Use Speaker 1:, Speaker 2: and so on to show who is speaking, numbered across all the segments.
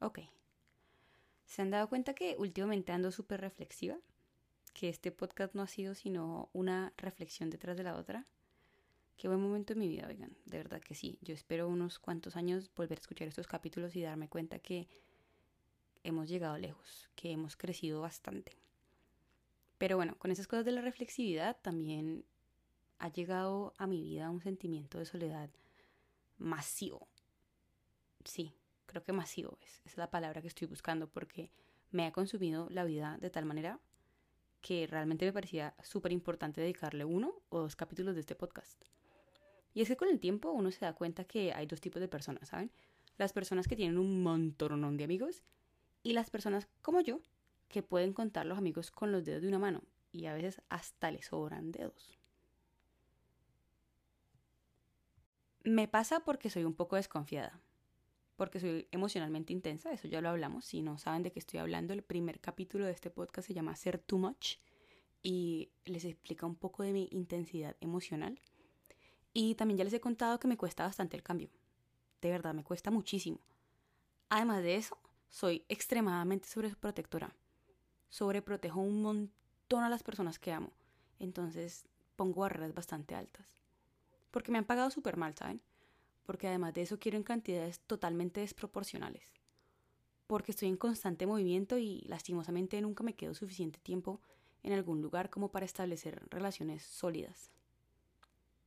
Speaker 1: Ok. ¿Se han dado cuenta que últimamente ando súper reflexiva? Que este podcast no ha sido sino una reflexión detrás de la otra. Qué buen momento en mi vida, oigan. De verdad que sí. Yo espero unos cuantos años volver a escuchar estos capítulos y darme cuenta que hemos llegado lejos, que hemos crecido bastante. Pero bueno, con esas cosas de la reflexividad también ha llegado a mi vida un sentimiento de soledad masivo. Sí, creo que masivo es, es la palabra que estoy buscando porque me ha consumido la vida de tal manera que realmente me parecía súper importante dedicarle uno o dos capítulos de este podcast. Y es que con el tiempo uno se da cuenta que hay dos tipos de personas, ¿saben? Las personas que tienen un montón de amigos y las personas como yo que pueden contar los amigos con los dedos de una mano y a veces hasta les sobran dedos. Me pasa porque soy un poco desconfiada, porque soy emocionalmente intensa, eso ya lo hablamos, si no saben de qué estoy hablando, el primer capítulo de este podcast se llama Ser Too Much y les explica un poco de mi intensidad emocional. Y también ya les he contado que me cuesta bastante el cambio, de verdad me cuesta muchísimo. Además de eso, soy extremadamente sobreprotectora, sobreprotejo un montón a las personas que amo, entonces pongo barreras bastante altas porque me han pagado súper mal, ¿saben? Porque además de eso quiero en cantidades totalmente desproporcionales. Porque estoy en constante movimiento y lastimosamente nunca me quedo suficiente tiempo en algún lugar como para establecer relaciones sólidas.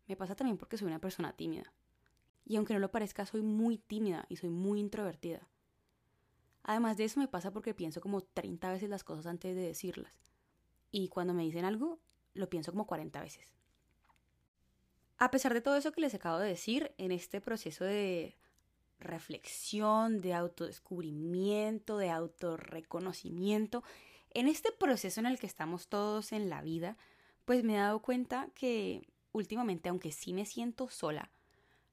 Speaker 1: Me pasa también porque soy una persona tímida. Y aunque no lo parezca, soy muy tímida y soy muy introvertida. Además de eso me pasa porque pienso como 30 veces las cosas antes de decirlas. Y cuando me dicen algo, lo pienso como 40 veces. A pesar de todo eso que les acabo de decir, en este proceso de reflexión, de autodescubrimiento, de autorreconocimiento, en este proceso en el que estamos todos en la vida, pues me he dado cuenta que últimamente, aunque sí me siento sola,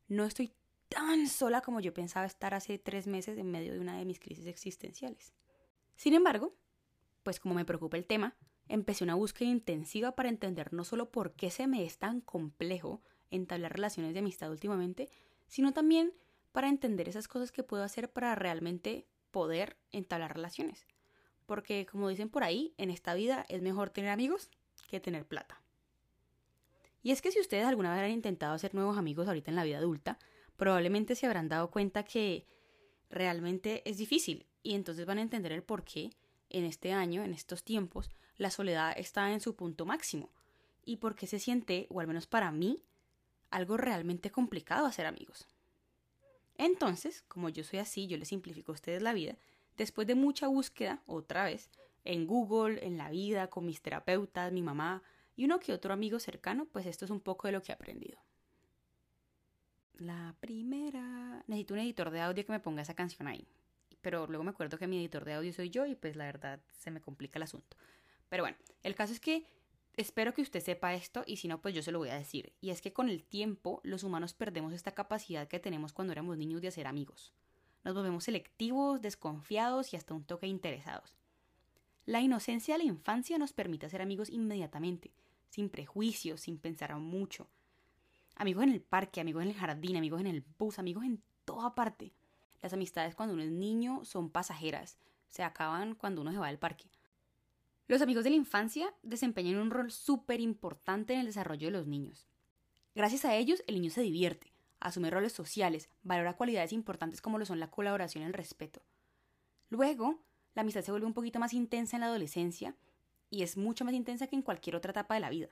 Speaker 1: no estoy tan sola como yo pensaba estar hace tres meses en medio de una de mis crisis existenciales. Sin embargo, pues como me preocupa el tema, empecé una búsqueda intensiva para entender no solo por qué se me es tan complejo entablar relaciones de amistad últimamente, sino también para entender esas cosas que puedo hacer para realmente poder entablar relaciones. Porque como dicen por ahí, en esta vida es mejor tener amigos que tener plata. Y es que si ustedes alguna vez han intentado hacer nuevos amigos ahorita en la vida adulta, probablemente se habrán dado cuenta que realmente es difícil y entonces van a entender el por qué en este año, en estos tiempos, la soledad está en su punto máximo y por qué se siente, o al menos para mí, algo realmente complicado hacer amigos. Entonces, como yo soy así, yo les simplifico a ustedes la vida, después de mucha búsqueda, otra vez, en Google, en la vida, con mis terapeutas, mi mamá y uno que otro amigo cercano, pues esto es un poco de lo que he aprendido. La primera... Necesito un editor de audio que me ponga esa canción ahí. Pero luego me acuerdo que mi editor de audio soy yo y pues la verdad se me complica el asunto. Pero bueno, el caso es que Espero que usted sepa esto y si no, pues yo se lo voy a decir. Y es que con el tiempo los humanos perdemos esta capacidad que tenemos cuando éramos niños de hacer amigos. Nos volvemos selectivos, desconfiados y hasta un toque interesados. La inocencia de la infancia nos permite hacer amigos inmediatamente, sin prejuicios, sin pensar mucho. Amigos en el parque, amigos en el jardín, amigos en el bus, amigos en toda parte. Las amistades cuando uno es niño son pasajeras, se acaban cuando uno se va del parque. Los amigos de la infancia desempeñan un rol súper importante en el desarrollo de los niños. Gracias a ellos, el niño se divierte, asume roles sociales, valora cualidades importantes como lo son la colaboración y el respeto. Luego, la amistad se vuelve un poquito más intensa en la adolescencia y es mucho más intensa que en cualquier otra etapa de la vida.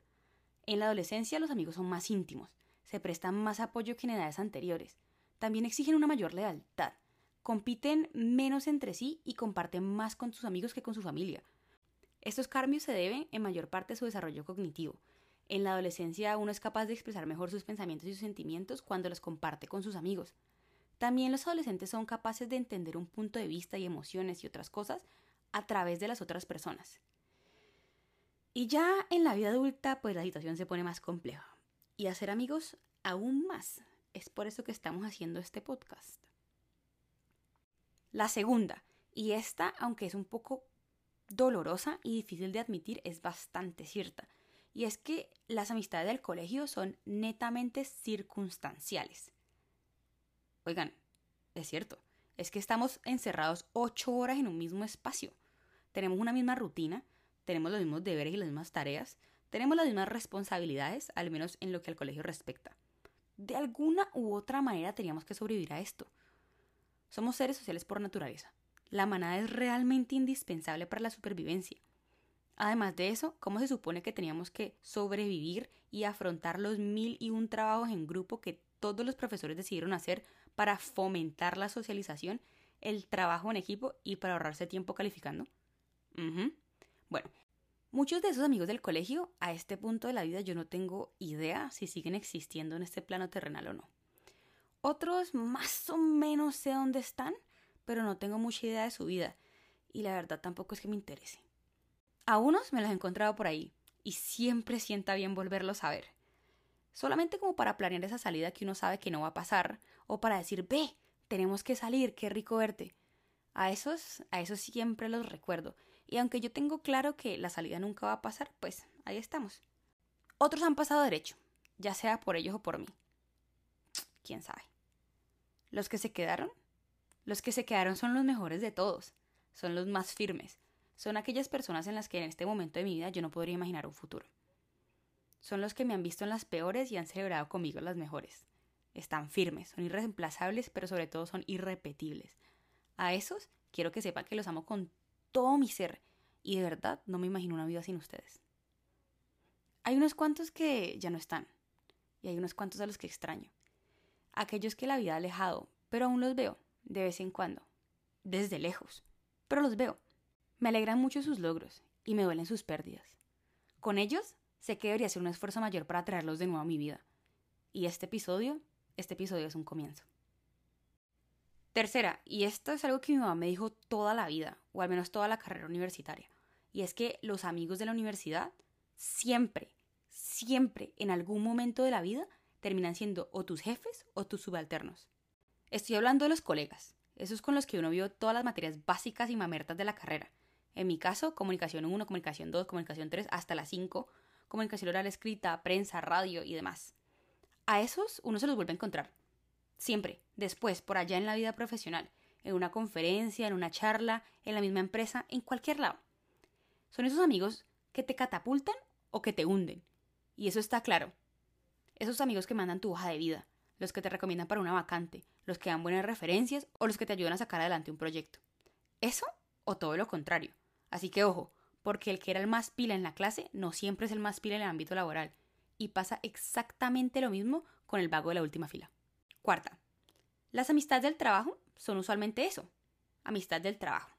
Speaker 1: En la adolescencia los amigos son más íntimos, se prestan más apoyo que en edades anteriores, también exigen una mayor lealtad, compiten menos entre sí y comparten más con sus amigos que con su familia, estos cambios se deben en mayor parte a su desarrollo cognitivo. En la adolescencia uno es capaz de expresar mejor sus pensamientos y sus sentimientos cuando los comparte con sus amigos. También los adolescentes son capaces de entender un punto de vista y emociones y otras cosas a través de las otras personas. Y ya en la vida adulta, pues la situación se pone más compleja. Y hacer amigos aún más. Es por eso que estamos haciendo este podcast. La segunda, y esta, aunque es un poco dolorosa y difícil de admitir es bastante cierta. Y es que las amistades del colegio son netamente circunstanciales. Oigan, es cierto. es que estamos encerrados ocho horas en un mismo espacio. Tenemos una misma rutina, tenemos los mismos deberes y las mismas tareas, tenemos las mismas responsabilidades, al menos en lo que al colegio respecta. De alguna u otra manera teníamos que sobrevivir a esto. Somos seres sociales por naturaleza. La manada es realmente indispensable para la supervivencia. Además de eso, ¿cómo se supone que teníamos que sobrevivir y afrontar los mil y un trabajos en grupo que todos los profesores decidieron hacer para fomentar la socialización, el trabajo en equipo y para ahorrarse tiempo calificando? Bueno, muchos de esos amigos del colegio, a este punto de la vida yo no tengo idea si siguen existiendo en este plano terrenal o no. Otros más o menos sé dónde están, pero no tengo mucha idea de su vida y la verdad tampoco es que me interese. A unos me los he encontrado por ahí y siempre sienta bien volverlos a ver. Solamente como para planear esa salida que uno sabe que no va a pasar o para decir, ve, tenemos que salir, qué rico verte. A esos, a esos siempre los recuerdo. Y aunque yo tengo claro que la salida nunca va a pasar, pues ahí estamos. Otros han pasado derecho, ya sea por ellos o por mí. ¿Quién sabe? Los que se quedaron, los que se quedaron son los mejores de todos, son los más firmes, son aquellas personas en las que en este momento de mi vida yo no podría imaginar un futuro. Son los que me han visto en las peores y han celebrado conmigo las mejores. Están firmes, son irreemplazables, pero sobre todo son irrepetibles. A esos quiero que sepan que los amo con todo mi ser y de verdad no me imagino una vida sin ustedes. Hay unos cuantos que ya no están y hay unos cuantos a los que extraño. Aquellos que la vida ha alejado, pero aún los veo de vez en cuando, desde lejos, pero los veo me alegran mucho sus logros y me duelen sus pérdidas. Con ellos sé que debería hacer un esfuerzo mayor para traerlos de nuevo a mi vida. Y este episodio, este episodio es un comienzo. Tercera, y esto es algo que mi mamá me dijo toda la vida, o al menos toda la carrera universitaria, y es que los amigos de la universidad siempre, siempre, en algún momento de la vida, terminan siendo o tus jefes o tus subalternos. Estoy hablando de los colegas, esos con los que uno vio todas las materias básicas y mamertas de la carrera, en mi caso, comunicación 1, comunicación 2, comunicación 3, hasta la 5, comunicación oral escrita, prensa, radio y demás. A esos uno se los vuelve a encontrar. Siempre, después, por allá en la vida profesional, en una conferencia, en una charla, en la misma empresa, en cualquier lado. Son esos amigos que te catapultan o que te hunden. Y eso está claro. Esos amigos que mandan tu hoja de vida, los que te recomiendan para una vacante, los que dan buenas referencias o los que te ayudan a sacar adelante un proyecto. Eso o todo lo contrario. Así que ojo, porque el que era el más pila en la clase no siempre es el más pila en el ámbito laboral. Y pasa exactamente lo mismo con el vago de la última fila. Cuarta, las amistades del trabajo son usualmente eso, amistad del trabajo.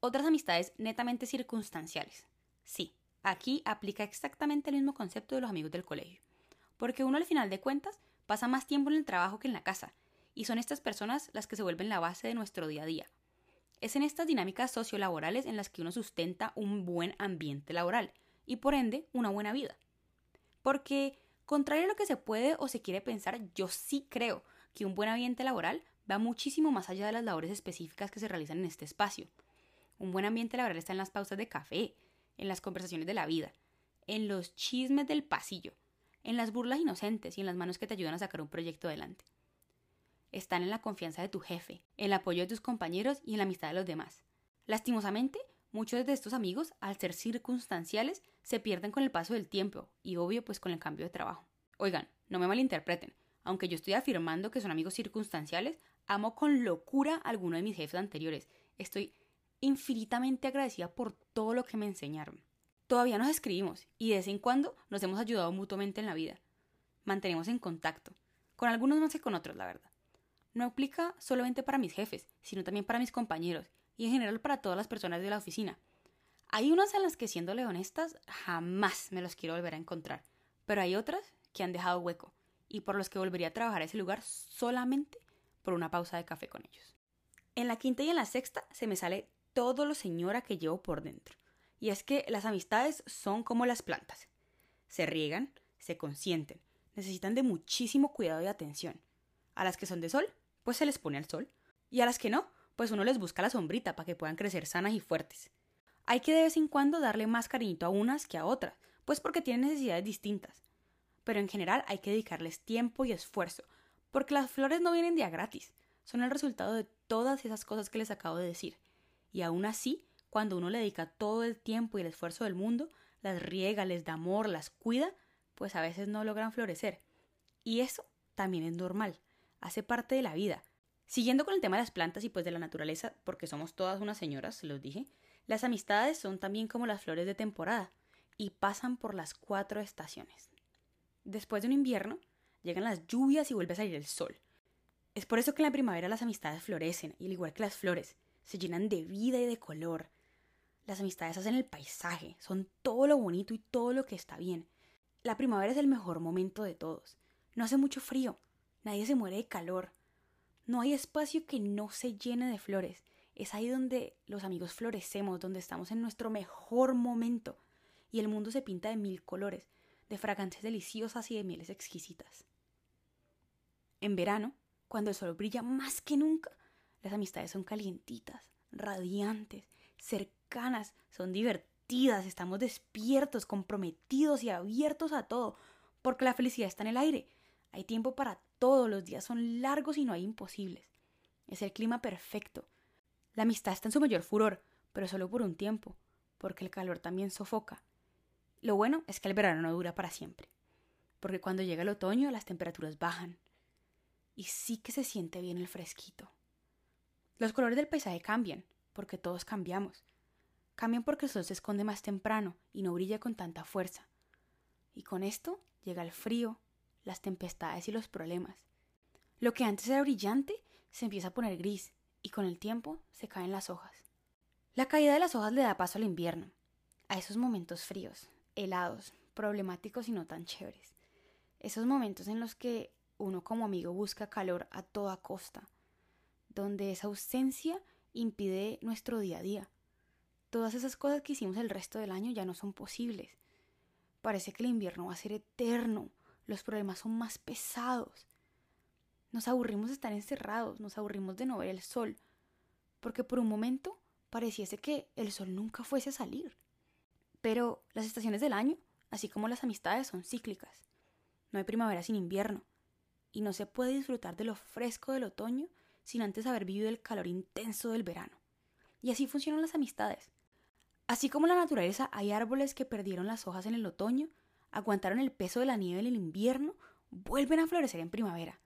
Speaker 1: Otras amistades netamente circunstanciales. Sí, aquí aplica exactamente el mismo concepto de los amigos del colegio. Porque uno al final de cuentas pasa más tiempo en el trabajo que en la casa, y son estas personas las que se vuelven la base de nuestro día a día, es en estas dinámicas sociolaborales en las que uno sustenta un buen ambiente laboral y por ende una buena vida. Porque, contrario a lo que se puede o se quiere pensar, yo sí creo que un buen ambiente laboral va muchísimo más allá de las labores específicas que se realizan en este espacio. Un buen ambiente laboral está en las pausas de café, en las conversaciones de la vida, en los chismes del pasillo, en las burlas inocentes y en las manos que te ayudan a sacar un proyecto adelante están en la confianza de tu jefe, el apoyo de tus compañeros y en la amistad de los demás. Lastimosamente, muchos de estos amigos, al ser circunstanciales, se pierden con el paso del tiempo y obvio pues con el cambio de trabajo. Oigan, no me malinterpreten, aunque yo estoy afirmando que son amigos circunstanciales, amo con locura a alguno de mis jefes anteriores. Estoy infinitamente agradecida por todo lo que me enseñaron. Todavía nos escribimos y de vez en cuando nos hemos ayudado mutuamente en la vida. Mantenemos en contacto, con algunos más que con otros, la verdad no aplica solamente para mis jefes, sino también para mis compañeros y en general para todas las personas de la oficina. Hay unas en las que, siendo honestas, jamás me los quiero volver a encontrar, pero hay otras que han dejado hueco y por los que volvería a trabajar a ese lugar solamente por una pausa de café con ellos. En la quinta y en la sexta se me sale todo lo señora que llevo por dentro. Y es que las amistades son como las plantas. Se riegan, se consienten, necesitan de muchísimo cuidado y atención. A las que son de sol, pues se les pone al sol. Y a las que no, pues uno les busca la sombrita para que puedan crecer sanas y fuertes. Hay que de vez en cuando darle más cariñito a unas que a otras, pues porque tienen necesidades distintas. Pero en general hay que dedicarles tiempo y esfuerzo, porque las flores no vienen de a gratis, son el resultado de todas esas cosas que les acabo de decir. Y aún así, cuando uno le dedica todo el tiempo y el esfuerzo del mundo, las riega, les da amor, las cuida, pues a veces no logran florecer. Y eso también es normal, hace parte de la vida. Siguiendo con el tema de las plantas y pues de la naturaleza, porque somos todas unas señoras, se los dije, las amistades son también como las flores de temporada y pasan por las cuatro estaciones. Después de un invierno, llegan las lluvias y vuelve a salir el sol. Es por eso que en la primavera las amistades florecen, y al igual que las flores, se llenan de vida y de color. Las amistades hacen el paisaje, son todo lo bonito y todo lo que está bien. La primavera es el mejor momento de todos. No hace mucho frío, nadie se muere de calor. No hay espacio que no se llene de flores. Es ahí donde los amigos florecemos, donde estamos en nuestro mejor momento y el mundo se pinta de mil colores, de fragancias deliciosas y de mieles exquisitas. En verano, cuando el sol brilla más que nunca, las amistades son calientitas, radiantes, cercanas, son divertidas, estamos despiertos, comprometidos y abiertos a todo, porque la felicidad está en el aire. Hay tiempo para todo, los días son largos y no hay imposibles. Es el clima perfecto. La amistad está en su mayor furor, pero solo por un tiempo, porque el calor también sofoca lo bueno es que el verano no dura para siempre, porque cuando llega el otoño las temperaturas bajan y sí que se siente bien el fresquito. Los colores del paisaje cambian, porque todos cambiamos. Cambian porque el sol se esconde más temprano y no brilla con tanta fuerza. Y con esto llega el frío, las tempestades y los problemas. Lo que antes era brillante se empieza a poner gris y con el tiempo se caen las hojas. La caída de las hojas le da paso al invierno, a esos momentos fríos, helados, problemáticos y no tan chéveres. Esos momentos en los que uno como amigo busca calor a toda costa, donde esa ausencia impide nuestro día a día. Todas esas cosas que hicimos el resto del año ya no son posibles. Parece que el invierno va a ser eterno, los problemas son más pesados. Nos aburrimos de estar encerrados, nos aburrimos de no ver el sol, porque por un momento pareciese que el sol nunca fuese a salir. Pero las estaciones del año, así como las amistades, son cíclicas. No hay primavera sin invierno, y no se puede disfrutar de lo fresco del otoño sin antes haber vivido el calor intenso del verano. Y así funcionan las amistades. Así como la naturaleza, hay árboles que perdieron las hojas en el otoño, aguantaron el peso de la nieve en el invierno, vuelven a florecer en primavera.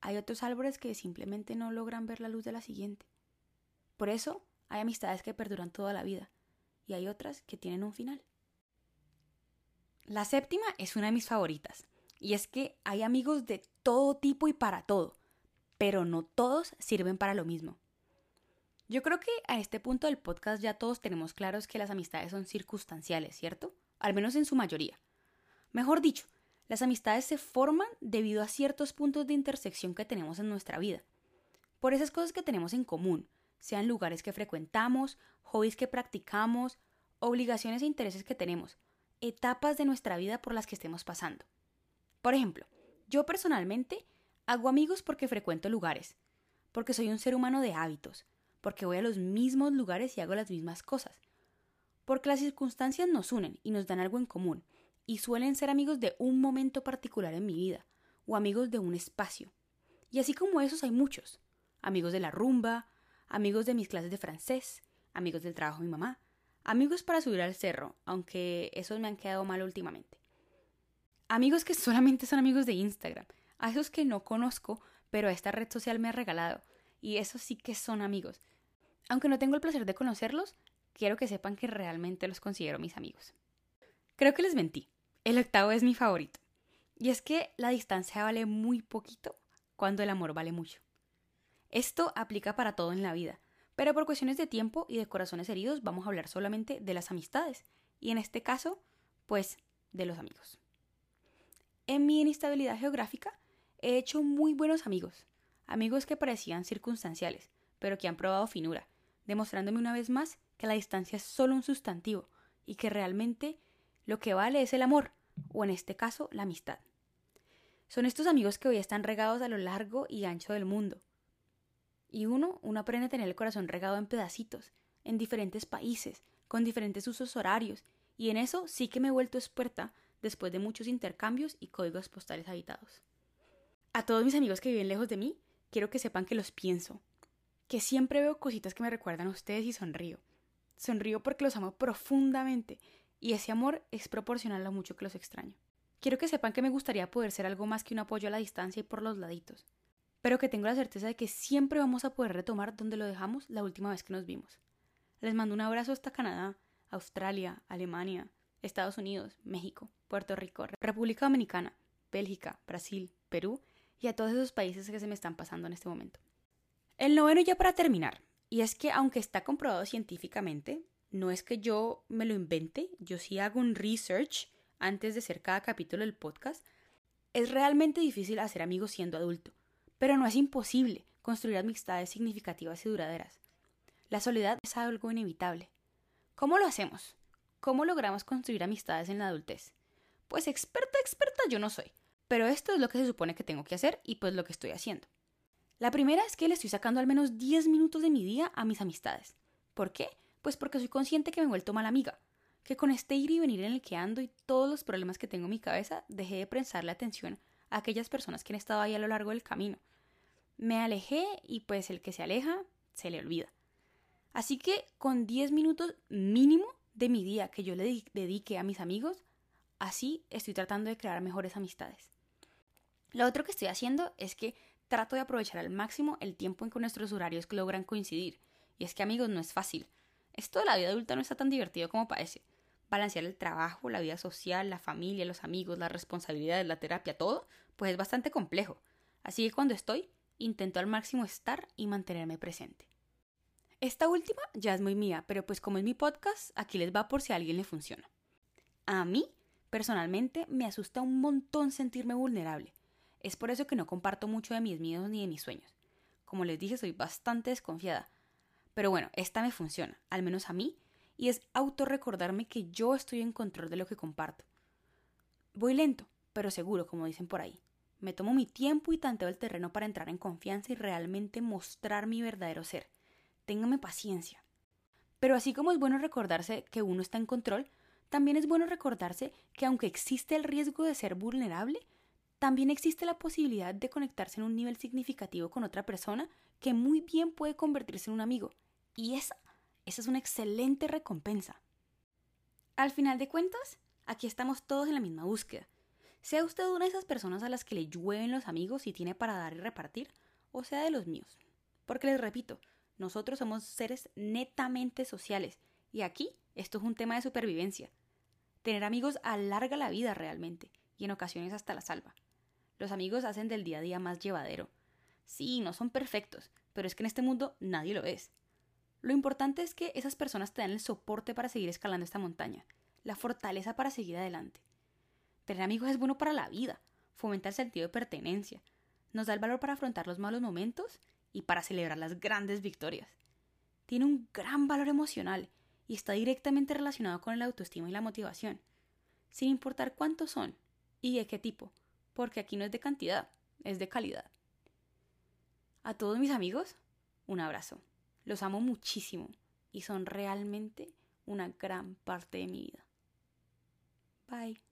Speaker 1: Hay otros árboles que simplemente no logran ver la luz de la siguiente. Por eso hay amistades que perduran toda la vida, hay otras que tienen un final. La séptima es una de mis favoritas, y es que hay amigos de todo tipo y para todo, pero no todos sirven para lo mismo. Yo creo que a este punto del podcast ya todos tenemos claros que las amistades son circunstanciales, ¿cierto? Al menos en su mayoría. Mejor dicho, las amistades se forman debido a ciertos puntos de intersección que tenemos en nuestra vida. Por esas cosas que tenemos en común, sean lugares que frecuentamos, hobbies que practicamos, obligaciones e intereses que tenemos, etapas de nuestra vida por las que estemos pasando. Por ejemplo, yo personalmente hago amigos porque frecuento lugares, porque soy un ser humano de hábitos, porque voy a los mismos lugares y hago las mismas cosas, porque las circunstancias nos unen y nos dan algo en común, y suelen ser amigos de un momento particular en mi vida, o amigos de un espacio. Y así como esos hay muchos, amigos de la rumba, amigos de mis clases de francés, amigos del trabajo de mi mamá, amigos para subir al cerro, aunque esos me han quedado mal últimamente. Amigos que solamente son amigos de Instagram, a esos que no conozco, pero esta red social me ha regalado, y esos sí que son amigos. Aunque no tengo el placer de conocerlos, quiero que sepan que realmente los considero mis amigos. Creo que les mentí. El octavo es mi favorito. Y es que la distancia vale muy poquito cuando el amor vale mucho. Esto aplica para todo en la vida, pero por cuestiones de tiempo y de corazones heridos vamos a hablar solamente de las amistades, y en este caso, pues, de los amigos. En mi inestabilidad geográfica he hecho muy buenos amigos, amigos que parecían circunstanciales, pero que han probado finura, demostrándome una vez más que la distancia es solo un sustantivo y que realmente lo que vale es el amor, o en este caso, la amistad. Son estos amigos que hoy están regados a lo largo y ancho del mundo, y uno, uno aprende a tener el corazón regado en pedacitos, en diferentes países, con diferentes usos horarios, y en eso sí que me he vuelto experta después de muchos intercambios y códigos postales habitados. A todos mis amigos que viven lejos de mí, quiero que sepan que los pienso, que siempre veo cositas que me recuerdan a ustedes y sonrío. Sonrío porque los amo profundamente y ese amor es proporcional a lo mucho que los extraño. Quiero que sepan que me gustaría poder ser algo más que un apoyo a la distancia y por los laditos, pero que tengo la certeza de que siempre vamos a poder retomar donde lo dejamos la última vez que nos vimos. Les mando un abrazo hasta Canadá, Australia, Alemania, Estados Unidos, México, Puerto Rico, República Dominicana, Bélgica, Brasil, Perú y a todos esos países que se me están pasando en este momento. El noveno ya para terminar, y es que aunque está comprobado científicamente, no es que yo me lo invente, yo sí hago un research antes de hacer cada capítulo del podcast, es realmente difícil hacer amigos siendo adulto, pero no es imposible construir amistades significativas y duraderas. La soledad es algo inevitable. ¿Cómo lo hacemos? ¿Cómo logramos construir amistades en la adultez? Pues experta, experta yo no soy, pero esto es lo que se supone que tengo que hacer y pues lo que estoy haciendo. La primera es que le estoy sacando al menos 10 minutos de mi día a mis amistades. ¿Por qué? Pues porque soy consciente que me he vuelto mala amiga, que con este ir y venir en el que ando y todos los problemas que tengo en mi cabeza, dejé de prestarle atención a aquellas personas que han estado ahí a lo largo del camino. Me alejé y pues el que se aleja, se le olvida. Así que con 10 minutos mínimo de mi día que yo le dedique a mis amigos, así estoy tratando de crear mejores amistades. Lo otro que estoy haciendo es que trato de aprovechar al máximo el tiempo en que nuestros horarios logran coincidir. Y es que amigos no es fácil. Esto de la vida adulta no está tan divertido como parece. Balancear el trabajo, la vida social, la familia, los amigos, las responsabilidades, la terapia, todo, pues es bastante complejo. Así que cuando estoy, intento al máximo estar y mantenerme presente. Esta última ya es muy mía, pero pues como es mi podcast, aquí les va por si a alguien le funciona. A mí, personalmente, me asusta un montón sentirme vulnerable. Es por eso que no comparto mucho de mis miedos ni de mis sueños. Como les dije, soy bastante desconfiada. Pero bueno, esta me funciona, al menos a mí, y es autorrecordarme que yo estoy en control de lo que comparto. Voy lento, pero seguro, como dicen por ahí. Me tomo mi tiempo y tanteo el terreno para entrar en confianza y realmente mostrar mi verdadero ser. Téngame paciencia. Pero así como es bueno recordarse que uno está en control, también es bueno recordarse que aunque existe el riesgo de ser vulnerable, también existe la posibilidad de conectarse en un nivel significativo con otra persona que muy bien puede convertirse en un amigo. Y esa, esa es una excelente recompensa. Al final de cuentas, aquí estamos todos en la misma búsqueda. Sea usted una de esas personas a las que le llueven los amigos y tiene para dar y repartir, o sea de los míos. Porque les repito, nosotros somos seres netamente sociales y aquí esto es un tema de supervivencia. Tener amigos alarga la vida realmente y en ocasiones hasta la salva. Los amigos hacen del día a día más llevadero. Sí, no son perfectos, pero es que en este mundo nadie lo es. Lo importante es que esas personas te dan el soporte para seguir escalando esta montaña, la fortaleza para seguir adelante. Tener amigos es bueno para la vida, fomenta el sentido de pertenencia, nos da el valor para afrontar los malos momentos y para celebrar las grandes victorias. Tiene un gran valor emocional y está directamente relacionado con el autoestima y la motivación, sin importar cuántos son y de qué tipo porque aquí no es de cantidad, es de calidad. A todos mis amigos, un abrazo. Los amo muchísimo y son realmente una gran parte de mi vida. Bye.